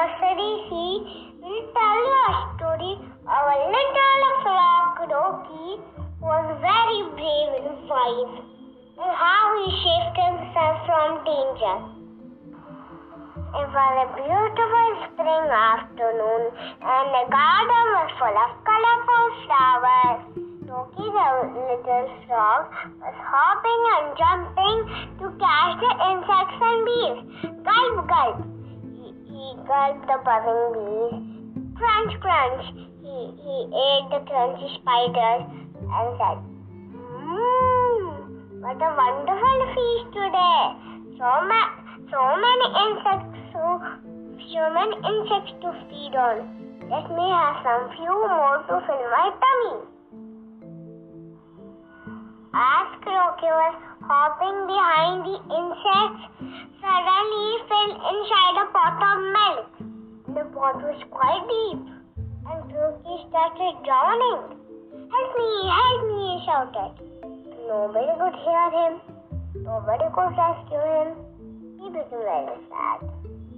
nursery, he will tell you a story a little frog Croaky was very brave and wise, and how he saved himself from danger. It was a beautiful spring afternoon, and the garden was full of colorful flowers. Croaky the little frog was hopping and jumping to catch the insects and bees. Gulp, gulp. He, gulped the buzzing bees. Crunch, crunch. He, he ate the crunchy spiders and said, Mmm, what a wonderful feast today. So, ma- so many insects, so, so many insects to feed on. Let me have some few more to fill my tummy. As Croaky hopping behind the insects, suddenly fell inside a pot of milk. The pot was quite deep, and Croaky started drowning. Help me, help me, he shouted. Nobody could hear him. Nobody could rescue him. He became very sad.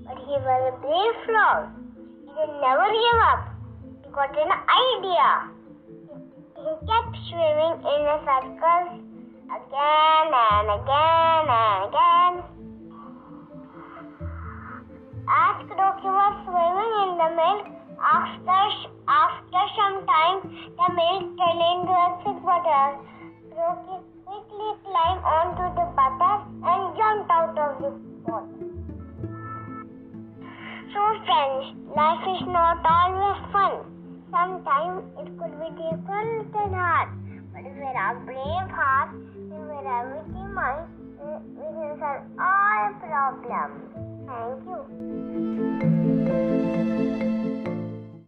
But he was a brave frog. He did never give up. He got an idea. He kept swimming in the circles again and again and again. As Croaky was swimming in the milk, after after some time, the milk turned into a thick butter. Croaky quickly climbed onto the butter and jumped out of the pot. So, friends, life is not always fun. Sometimes it could be difficult and hard. But if we have brave heart, witty mind, we can solve all problems.